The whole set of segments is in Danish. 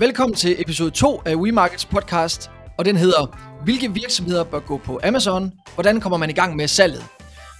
Velkommen til episode 2 af WeMarkets podcast, og den hedder Hvilke virksomheder bør gå på Amazon? Hvordan kommer man i gang med salget?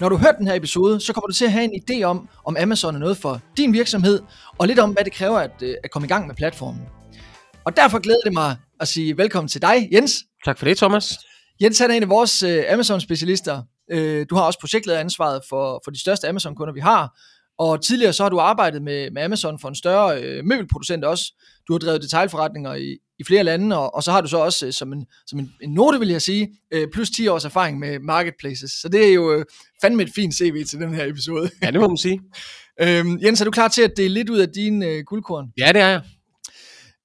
Når du hørt den her episode, så kommer du til at have en idé om, om Amazon er noget for din virksomhed, og lidt om, hvad det kræver at, øh, at komme i gang med platformen. Og derfor glæder det mig at sige velkommen til dig, Jens. Tak for det, Thomas. Jens han er en af vores øh, Amazon-specialister. Øh, du har også projektlederansvaret for, for de største Amazon-kunder, vi har, og tidligere så har du arbejdet med, med Amazon for en større øh, møbelproducent også. Du har drevet detailforretninger i, i flere lande, og, og så har du så også øh, som, en, som en, en note, vil jeg sige, øh, plus 10 års erfaring med marketplaces. Så det er jo øh, fandme et fint CV til den her episode. Ja, det må man sige. øhm, Jens, er du klar til at dele lidt ud af din øh, guldkorn? Ja, det er jeg.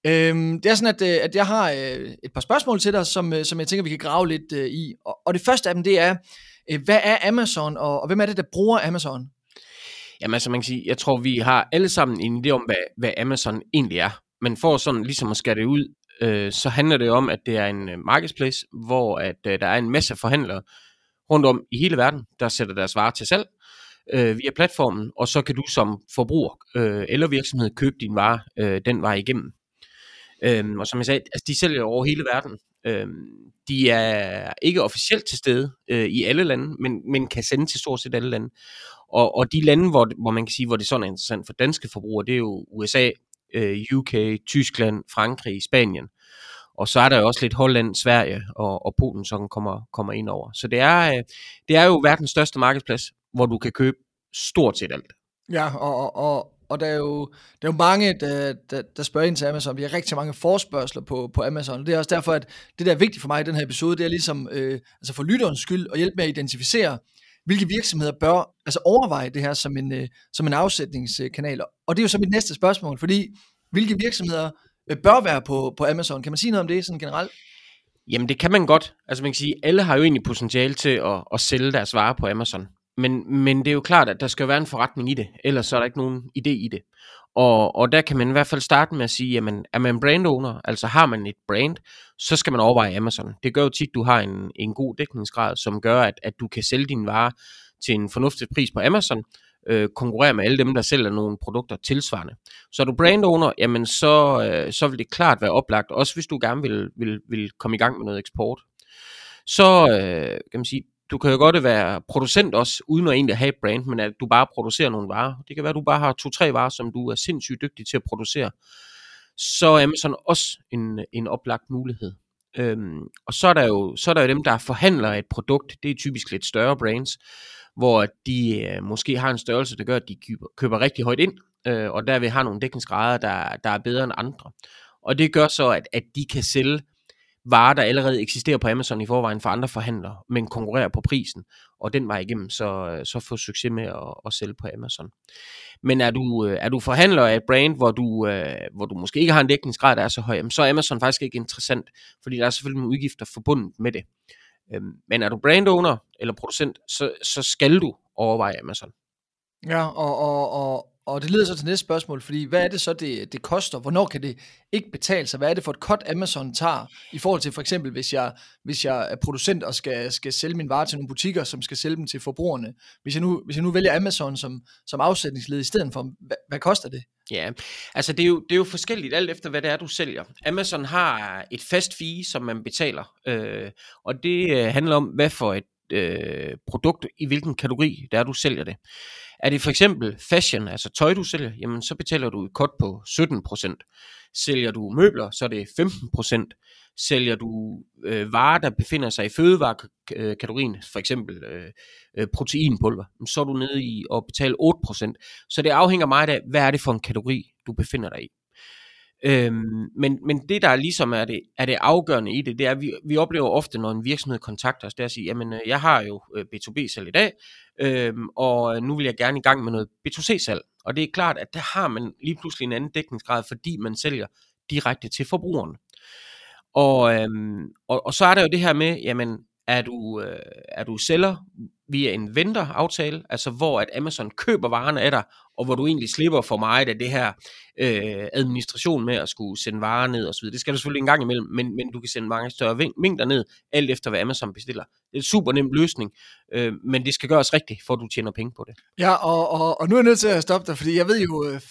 Øhm, det er sådan, at, øh, at jeg har øh, et par spørgsmål til dig, som, øh, som jeg tænker, vi kan grave lidt øh, i. Og, og det første af dem, det er, øh, hvad er Amazon, og, og hvem er det, der bruger Amazon? Jamen altså, man kan sige, jeg tror, vi har alle sammen en idé om, hvad, hvad Amazon egentlig er. Men for sådan ligesom at skære det ud, øh, så handler det om, at det er en øh, marketplace, hvor at øh, der er en masse forhandlere rundt om i hele verden, der sætter deres varer til salg øh, via platformen, og så kan du som forbruger øh, eller virksomhed købe din vare øh, den vej igennem. Øhm, og som jeg sagde, altså, de sælger over hele verden. Øhm, de er ikke officielt til stede øh, i alle lande, men, men kan sende til stort set alle lande. Og, og de lande, hvor, hvor man kan sige, hvor det sådan er interessant for danske forbrugere, det er jo USA, øh, UK, Tyskland, Frankrig, Spanien. Og så er der jo også lidt Holland, Sverige og, og Polen, som kommer, kommer ind over. Så det er, øh, det er jo verdens største markedsplads, hvor du kan købe stort set alt. Ja, og, og, og, der er jo, der er jo mange, der, der, der spørger ind til Amazon. Vi har rigtig mange forspørgseler på, på Amazon. Det er også derfor, at det, der er vigtigt for mig i den her episode, det er ligesom, øh, altså for lytterens skyld, at hjælpe med at identificere, hvilke virksomheder bør altså overveje det her som en, øh, som en afsætningskanal. Og det er jo så mit næste spørgsmål, fordi hvilke virksomheder øh, bør være på, på Amazon? Kan man sige noget om det sådan generelt? Jamen det kan man godt. Altså man kan sige, alle har jo egentlig potentiale til at, at sælge deres varer på Amazon. Men, men det er jo klart, at der skal være en forretning i det, ellers er der ikke nogen idé i det. Og, og der kan man i hvert fald starte med at sige, jamen er man brand owner, altså har man et brand, så skal man overveje Amazon. Det gør jo tit, at du har en, en god dækningsgrad, som gør, at, at du kan sælge dine varer til en fornuftig pris på Amazon, øh, konkurrere med alle dem, der sælger nogle produkter tilsvarende. Så er du brand owner, jamen så, øh, så vil det klart være oplagt, også hvis du gerne vil, vil, vil komme i gang med noget eksport. Så øh, kan man sige, du kan jo godt være producent også, uden at egentlig have et brand, men at du bare producerer nogle varer. Det kan være, at du bare har to-tre varer, som du er sindssygt dygtig til at producere. Så er Amazon også en, en oplagt mulighed. Øhm, og så er, der jo, så er der jo dem, der forhandler et produkt. Det er typisk lidt større brands, hvor de øh, måske har en størrelse, der gør, at de køber, køber rigtig højt ind, øh, og derved har nogle dækningsgrader, der, der er bedre end andre. Og det gør så, at, at de kan sælge varer, der allerede eksisterer på Amazon i forvejen for andre forhandlere, men konkurrerer på prisen, og den vej igennem, så, så få succes med at, at sælge på Amazon. Men er du, øh, er du forhandler af et brand, hvor du, øh, hvor du måske ikke har en dækningsgrad, der er så høj, så er Amazon faktisk ikke interessant, fordi der er selvfølgelig nogle udgifter forbundet med det. Øhm, men er du brand owner eller producent, så, så skal du overveje Amazon. Ja, og, og, og, og det leder så til næste spørgsmål, fordi hvad er det så, det, det koster? Hvornår kan det ikke betale sig? Hvad er det for et cut, Amazon tager i forhold til for eksempel, hvis jeg, hvis jeg er producent og skal, skal sælge min vare til nogle butikker, som skal sælge dem til forbrugerne? Hvis jeg nu, hvis jeg nu vælger Amazon som, som afsætningsled i stedet for, hvad, hvad koster det? Ja, altså det er, jo, det er jo forskelligt alt efter, hvad det er, du sælger. Amazon har et fast fee, som man betaler, øh, og det øh, handler om, hvad for et øh, produkt, i hvilken kategori det er, du sælger det. Er det for eksempel fashion, altså tøj, du sælger, jamen så betaler du et kort på 17%. Sælger du møbler, så er det 15%. Sælger du øh, varer, der befinder sig i fødevarekategorien, for eksempel øh, øh proteinpulver, så er du nede i at betale 8%. Så det afhænger meget af, hvad er det for en kategori, du befinder dig i. Øhm, men, men det der ligesom er det, er det afgørende i det, det er, at vi, vi oplever ofte, når en virksomhed kontakter os, det er at sige, jamen øh, jeg har jo øh, B2B-salg i dag, øhm, og øh, nu vil jeg gerne i gang med noget B2C-salg. Og det er klart, at der har man lige pludselig en anden dækningsgrad, fordi man sælger direkte til forbrugeren. Og, øhm, og, og så er der jo det her med, jamen er du, øh, er du sælger via en vendor-aftale, altså hvor at Amazon køber varerne af dig, og hvor du egentlig slipper for meget af det her øh, administration med at skulle sende varer ned osv. Det skal du selvfølgelig en gang imellem, men, men du kan sende mange større mængder ned, alt efter hvad Amazon bestiller. Det er en super nem løsning, øh, men det skal gøres rigtigt, for at du tjener penge på det. Ja, og, og, og nu er jeg nødt til at stoppe dig, fordi jeg ved jo øh,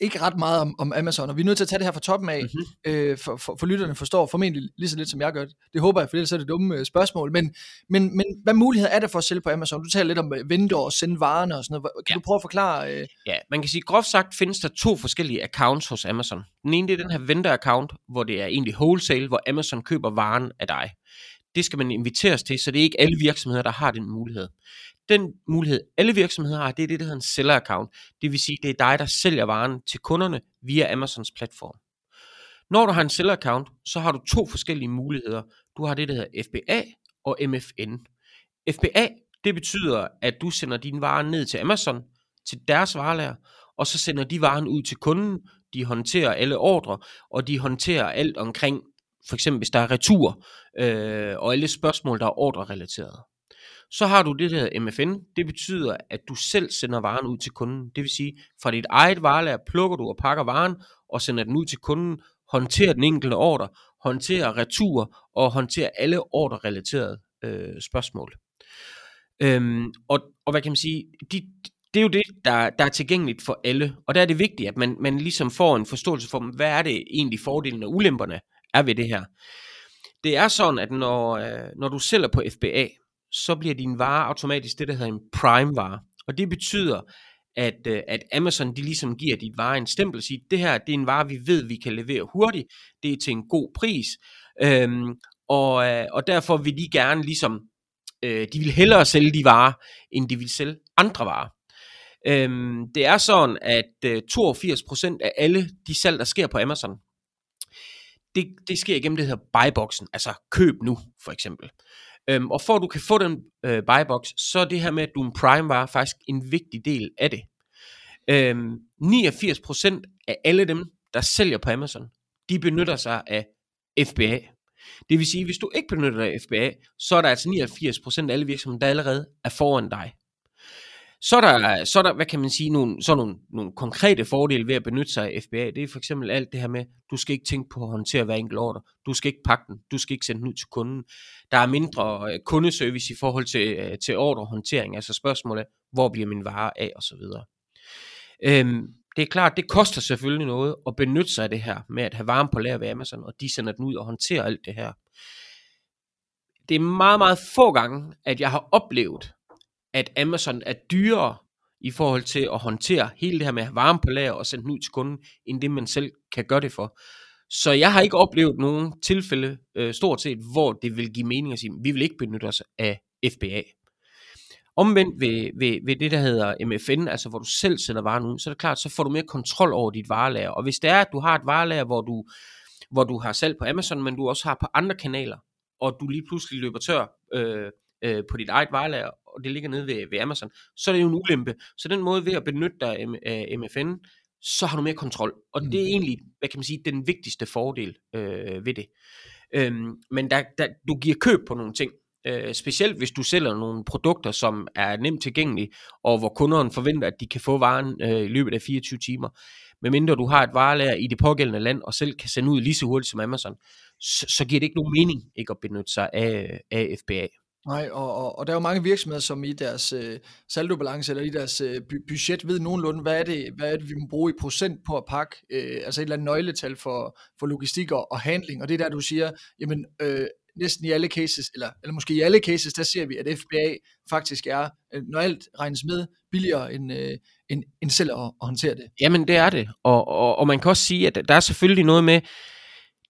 ikke ret meget om, om Amazon, og vi er nødt til at tage det her fra toppen af, mm-hmm. øh, for, for, for lytterne forstår formentlig lige så lidt, som jeg gør det. Det håber jeg, for ellers er det dumme øh, spørgsmål. Men, men, men hvad muligheder er der for at sælge på Amazon? Du taler lidt om øh, vente og sende varerne og sådan noget. Kan ja. du prøve at forklare? Øh... Ja, man kan sige, groft sagt findes der to forskellige accounts hos Amazon. Den ene det er den her venter-account, hvor det er egentlig wholesale, hvor Amazon køber varen af dig. Det skal man inviteres til, så det er ikke alle virksomheder, der har den mulighed. Den mulighed, alle virksomheder har, det er det, der hedder en seller account. Det vil sige, det er dig, der sælger varen til kunderne via Amazons platform. Når du har en seller account, så har du to forskellige muligheder. Du har det, der hedder FBA og MFN. FBA, det betyder, at du sender dine varer ned til Amazon, til deres varelager, og så sender de varen ud til kunden, de håndterer alle ordre, og de håndterer alt omkring, for eksempel hvis der er retur, øh, og alle spørgsmål, der er ordrerelateret. Så har du det, der MFN. Det betyder, at du selv sender varen ud til kunden. Det vil sige, fra dit eget varelager plukker du og pakker varen, og sender den ud til kunden, håndterer den enkelte ordre, håndterer retur, og håndterer alle ordrerelaterede øh, spørgsmål. Øhm, og, og hvad kan man sige, de, det er jo det, der, der er tilgængeligt for alle. Og der er det vigtigt, at man, man ligesom får en forståelse for, hvad er det egentlig fordelene og ulemperne er ved det her. Det er sådan, at når, øh, når du sælger på FBA, så bliver din vare automatisk det, der hedder en prime-vare. Og det betyder, at, øh, at Amazon de ligesom giver dit vare en stempel og siger, det her det er en vare, vi ved, vi kan levere hurtigt, det er til en god pris, øhm, og, øh, og derfor vil de gerne ligesom, øh, de vil hellere sælge de varer, end de vil sælge andre varer. Øhm, det er sådan, at øh, 82% af alle de salg, der sker på Amazon, det, det sker igennem det her buyboxen, altså køb nu for eksempel. Øhm, og for at du kan få den øh, buybox, så er det her med, at du er en prime var faktisk en vigtig del af det. Øhm, 89% af alle dem, der sælger på Amazon, de benytter sig af FBA. Det vil sige, at hvis du ikke benytter dig af FBA, så er der altså 89% af alle virksomheder, der allerede er foran dig. Så er der, så er der hvad kan man sige, nogle, så nogle, nogle konkrete fordele ved at benytte sig af FBA. Det er for eksempel alt det her med, du skal ikke tænke på at håndtere hver enkelt ordre. Du skal ikke pakke den. Du skal ikke sende den ud til kunden. Der er mindre øh, kundeservice i forhold til, øh, til ordrehåndtering. Altså spørgsmålet, hvor bliver min vare af og så videre. Øhm, det er klart, det koster selvfølgelig noget at benytte sig af det her med at have varme på lager ved Amazon, og de sender den ud og håndterer alt det her. Det er meget, meget få gange, at jeg har oplevet, at Amazon er dyrere i forhold til at håndtere hele det her med varme på lager og sende den ud til kunden, end det man selv kan gøre det for. Så jeg har ikke oplevet nogen tilfælde, øh, stort set, hvor det vil give mening at sige, vi vil ikke benytte os af FBA. Omvendt ved, ved, ved det, der hedder MFN, altså hvor du selv sender varen ud, så er det klart, så får du mere kontrol over dit varelager. Og hvis det er, at du har et varelager, hvor du, hvor du har salg på Amazon, men du også har på andre kanaler, og du lige pludselig løber tør øh, øh, på dit eget varelager, og det ligger nede ved, ved Amazon, så er det jo en ulempe. Så den måde ved at benytte dig af MFN, så har du mere kontrol. Og mm. det er egentlig, hvad kan man sige, den vigtigste fordel øh, ved det. Øhm, men der, der, du giver køb på nogle ting. Øh, specielt hvis du sælger nogle produkter, som er nemt tilgængelige, og hvor kunderne forventer, at de kan få varen øh, i løbet af 24 timer. Medmindre du har et varelager i det pågældende land, og selv kan sende ud lige så hurtigt som Amazon, så, så giver det ikke nogen mening ikke at benytte sig af, af FBA. Nej, og, og, og der er jo mange virksomheder, som i deres øh, saldobalance eller i deres øh, budget ved nogenlunde, hvad er, det, hvad er det, vi må bruge i procent på at pakke, øh, altså et eller andet nøgletal for, for logistik og, og handling, og det er der, du siger, jamen øh, næsten i alle cases, eller, eller måske i alle cases, der ser vi, at FBA faktisk er, øh, når alt regnes med, billigere end, øh, end, end selv at, at håndtere det. Jamen det er det, og, og, og man kan også sige, at der er selvfølgelig noget med,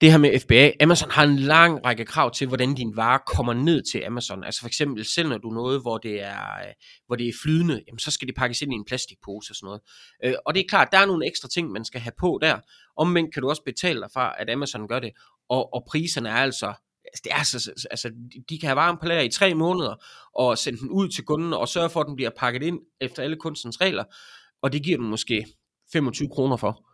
det her med FBA, Amazon har en lang række krav til, hvordan din vare kommer ned til Amazon. Altså for eksempel sælger du noget, hvor det er, øh, hvor det er flydende, jamen så skal det pakkes ind i en plastikpose og sådan noget. Øh, og det er klart, der er nogle ekstra ting, man skal have på der. Omvendt kan du også betale dig fra, at Amazon gør det. Og, og priserne er altså, altså det er altså, altså, de kan have varen på lager i tre måneder, og sende den ud til kunden, og sørge for, at den bliver pakket ind efter alle kunstens regler, og det giver du måske 25 kroner for.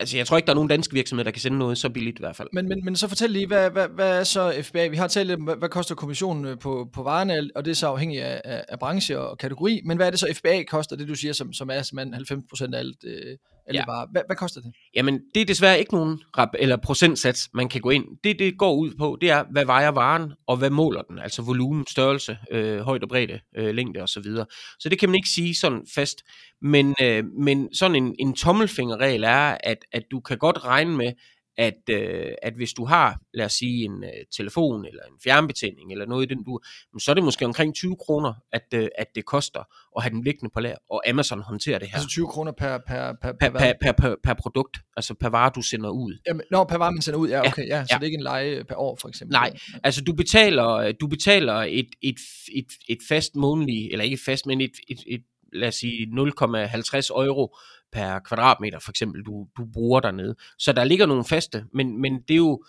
Altså, jeg tror ikke, der er nogen danske virksomheder, der kan sende noget så billigt i hvert fald. Men, men, men så fortæl lige, hvad, hvad, hvad er så FBA? Vi har talt lidt om, hvad, hvad koster kommissionen øh, på, på varerne, og det er så afhængigt af, af, af branche og kategori. Men hvad er det så FBA koster, det du siger, som, som er simpelthen 90% af alt, øh, alle Ja. varer. Hvad, hvad koster det? Jamen, det er desværre ikke nogen rap- eller procentsats, man kan gå ind. Det, det går ud på, det er, hvad vejer varen, og hvad måler den? Altså volumen, størrelse, øh, højde og bredde, øh, længde osv. Så, videre. så det kan man ikke sige sådan fast. Men, øh, men sådan en, en tommelfingerregel er, at, at du kan godt regne med, at, øh, at hvis du har, lad os sige, en øh, telefon eller en fjernbetjening eller noget i den du, så er det måske omkring 20 kroner, at, øh, at det koster at have den liggende på lager, og Amazon håndterer det her. Altså 20 kroner per, per, per, per, per, per, per, per produkt, altså per vare, du sender ud. Jamen, når per vare, man sender ud, ja, okay, ja, så ja. det er ikke en leje per år, for eksempel. Nej, Altså du betaler, du betaler et, et, et, et fast månedlig, eller ikke fast, men et, et, et lad os sige 0,50 euro per kvadratmeter for eksempel, du, du bruger dernede. Så der ligger nogle faste, men, men det er jo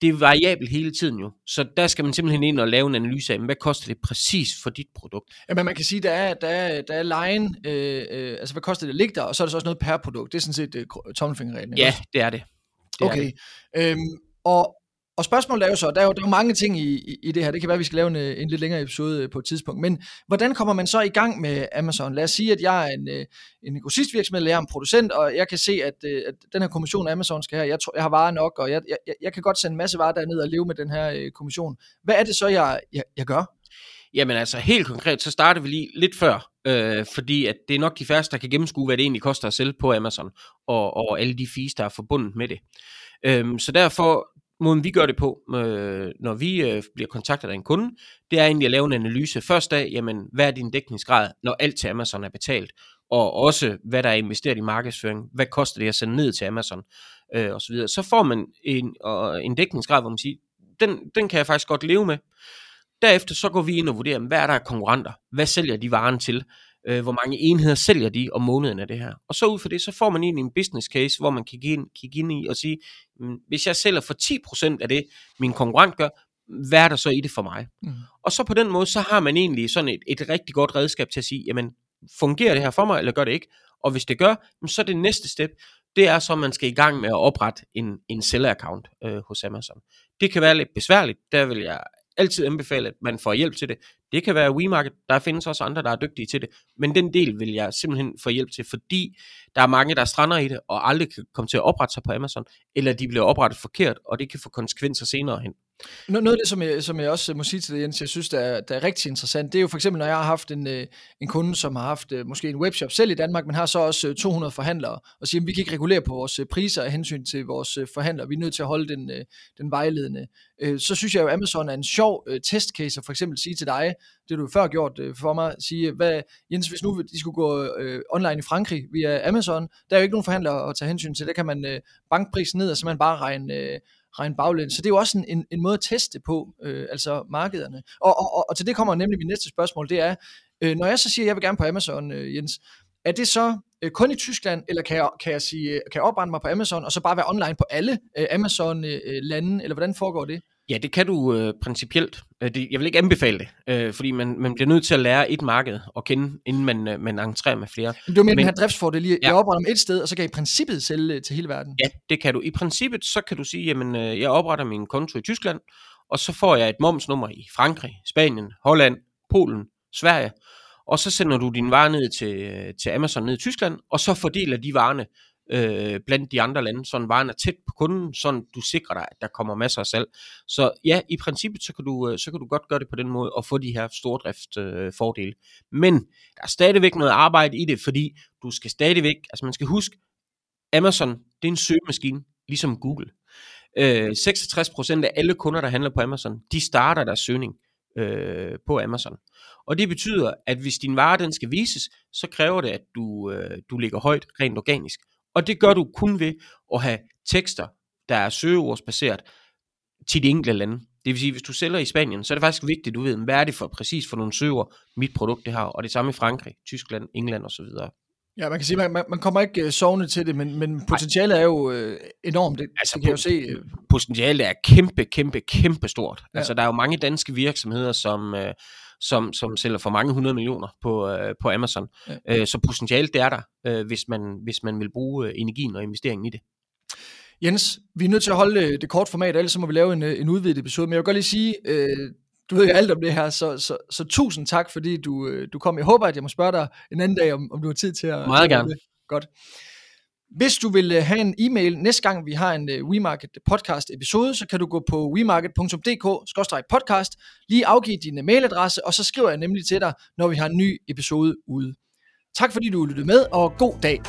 det er variabelt hele tiden jo. Så der skal man simpelthen ind og lave en analyse af, hvad koster det præcis for dit produkt? Ja, men man kan sige, der er, der er, der er lejen, øh, øh, altså hvad koster det at ligge der, og så er der så også noget per produkt. Det er sådan set øh, tommelfingerreglen. Ja, det er det. det er Okay. det. Øhm, og, og spørgsmålet er jo så, der er jo, der er jo mange ting i, i, i det her. Det kan være, at vi skal lave en, en lidt længere episode øh, på et tidspunkt. Men hvordan kommer man så i gang med Amazon? Lad os sige, at jeg er en, øh, en grossistvirksomhed, eller jeg er en producent, og jeg kan se, at, øh, at den her kommission, Amazon skal have, jeg, tror, jeg har varer nok, og jeg, jeg, jeg- kan godt sende en masse varer derned og leve med den her kommission. Hvad er det så, jeg, jeg, jeg gør? Jamen altså helt konkret, så starter vi lige lidt før, øh, fordi at det er nok de færreste, der kan gennemskue, hvad det egentlig koster at sælge på Amazon, og, og alle de fees, der er forbundet med det. Øhm, så derfor, måden vi gør det på, øh, når vi øh, bliver kontaktet af en kunde, det er egentlig at lave en analyse først af, jamen, hvad er din dækningsgrad, når alt til Amazon er betalt, og også hvad der er investeret i markedsføring, hvad koster det at sende ned til Amazon, øh, og så videre. Så får man en, og en dækningsgrad, hvor man siger, den, den kan jeg faktisk godt leve med. Derefter så går vi ind og vurderer, hvad er der af konkurrenter? Hvad sælger de varen til? Øh, hvor mange enheder sælger de om måneden af det her? Og så ud fra det, så får man egentlig en business case, hvor man kan kigge ind, kigge ind i og sige, "Mm, hvis jeg sælger for 10% af det, min konkurrent gør, hvad er der så i det for mig? Mm. Og så på den måde, så har man egentlig sådan et, et rigtig godt redskab til at sige, jamen, fungerer det her for mig, eller gør det ikke? Og hvis det gør, så er det næste step, det er så, at man skal i gang med at oprette en, en seller-account øh, hos Amazon. Det kan være lidt besværligt, der vil jeg altid anbefale, at man får hjælp til det. Det kan være WeMarket, der findes også andre, der er dygtige til det, men den del vil jeg simpelthen få hjælp til, fordi der er mange, der strander i det, og aldrig kan komme til at oprette sig på Amazon, eller de bliver oprettet forkert, og det kan få konsekvenser senere hen. Noget af det, som jeg, som jeg også må sige til dig, Jens, jeg synes, der er, der er rigtig interessant, det er jo for eksempel, når jeg har haft en, øh, en kunde, som har haft øh, måske en webshop selv i Danmark, men har så også øh, 200 forhandlere, og siger, at vi kan ikke regulere på vores priser af hensyn til vores forhandlere, vi er nødt til at holde den, den vejledende. Så synes jeg jo, at Amazon er en sjov testcase at for eksempel sige til dig, det du før gjort for mig, sige, hvad, Jens, hvis nu de skulle gå øh, online i Frankrig via Amazon, der er jo ikke nogen forhandlere at tage hensyn til, der kan man øh, ned, og så man bare regne, øh, regne baglæns. Så det er jo også en, en, en måde at teste på, øh, altså markederne. Og, og, og, og til det kommer nemlig mit næste spørgsmål, det er, øh, når jeg så siger, at jeg vil gerne på Amazon, øh, Jens, er det så øh, kun i Tyskland, eller kan jeg, kan jeg sige, øh, kan jeg oprette mig på Amazon, og så bare være online på alle øh, Amazon-lande, øh, øh, eller hvordan foregår det? Ja, det kan du øh, principielt. Øh, det, jeg vil ikke anbefale det, øh, fordi man, man bliver nødt til at lære et marked at kende, inden man, øh, man entrerer med flere. Men var mere den her driftsfordel, jeg, Ja. jeg opretter mig et sted, og så kan jeg i princippet sælge øh, til hele verden. Ja, det kan du. I princippet, så kan du sige, jamen, øh, jeg opretter min konto i Tyskland, og så får jeg et momsnummer i Frankrig, Spanien, Holland, Polen, Sverige, og så sender du din varer ned til, øh, til Amazon ned i Tyskland, og så fordeler de varerne øh, blandt de andre lande, så varen er tæt på kunden, så du sikrer dig, at der kommer masser af salg. Så ja, i princippet, så kan du, øh, så kan du godt gøre det på den måde, og få de her stordriftsfordele. Øh, fordele. Men der er stadigvæk noget arbejde i det, fordi du skal stadigvæk, altså man skal huske, Amazon, det er en søgemaskine, ligesom Google. Øh, 66% af alle kunder, der handler på Amazon, de starter deres søgning øh, på Amazon. Og det betyder, at hvis din vare den skal vises, så kræver det, at du, øh, du ligger højt rent organisk. Og det gør du kun ved at have tekster, der er søgeordsbaseret til de enkelte lande. Det vil sige, hvis du sælger i Spanien, så er det faktisk vigtigt, at du ved, hvad er det for præcis for nogle søger, mit produkt det har. Og det samme i Frankrig, Tyskland, England osv. Ja, man kan sige, man, man, kommer ikke uh, sovende til det, men, men potentialet er jo uh, enormt. Det, Altså, det kan jeg jo se. Uh, potentialet er kæmpe, kæmpe, kæmpe stort. Ja. Altså, der er jo mange danske virksomheder, som, øh, som, som sælger for mange hundrede millioner på, øh, på Amazon. Ja. Øh, så potentialet det er der, øh, hvis, man, hvis man vil bruge øh, energien og investeringen i det. Jens, vi er nødt til at holde øh, det kort format, ellers så må vi lave en, øh, en udvidet episode. Men jeg vil godt lige sige, øh, du ved jo alt om det her, så, så, så tusind tak, fordi du, du kom. Jeg håber, at jeg må spørge dig en anden dag, om, om du har tid til at... Meget gerne. det. Godt. Hvis du vil øh, have en e-mail næste gang, vi har en øh, WeMarket podcast episode, så kan du gå på wemarket.dk-podcast, lige afgive din øh, mailadresse, og så skriver jeg nemlig til dig, når vi har en ny episode ude. Tak fordi du lyttede med, og god dag.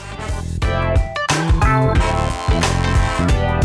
thank you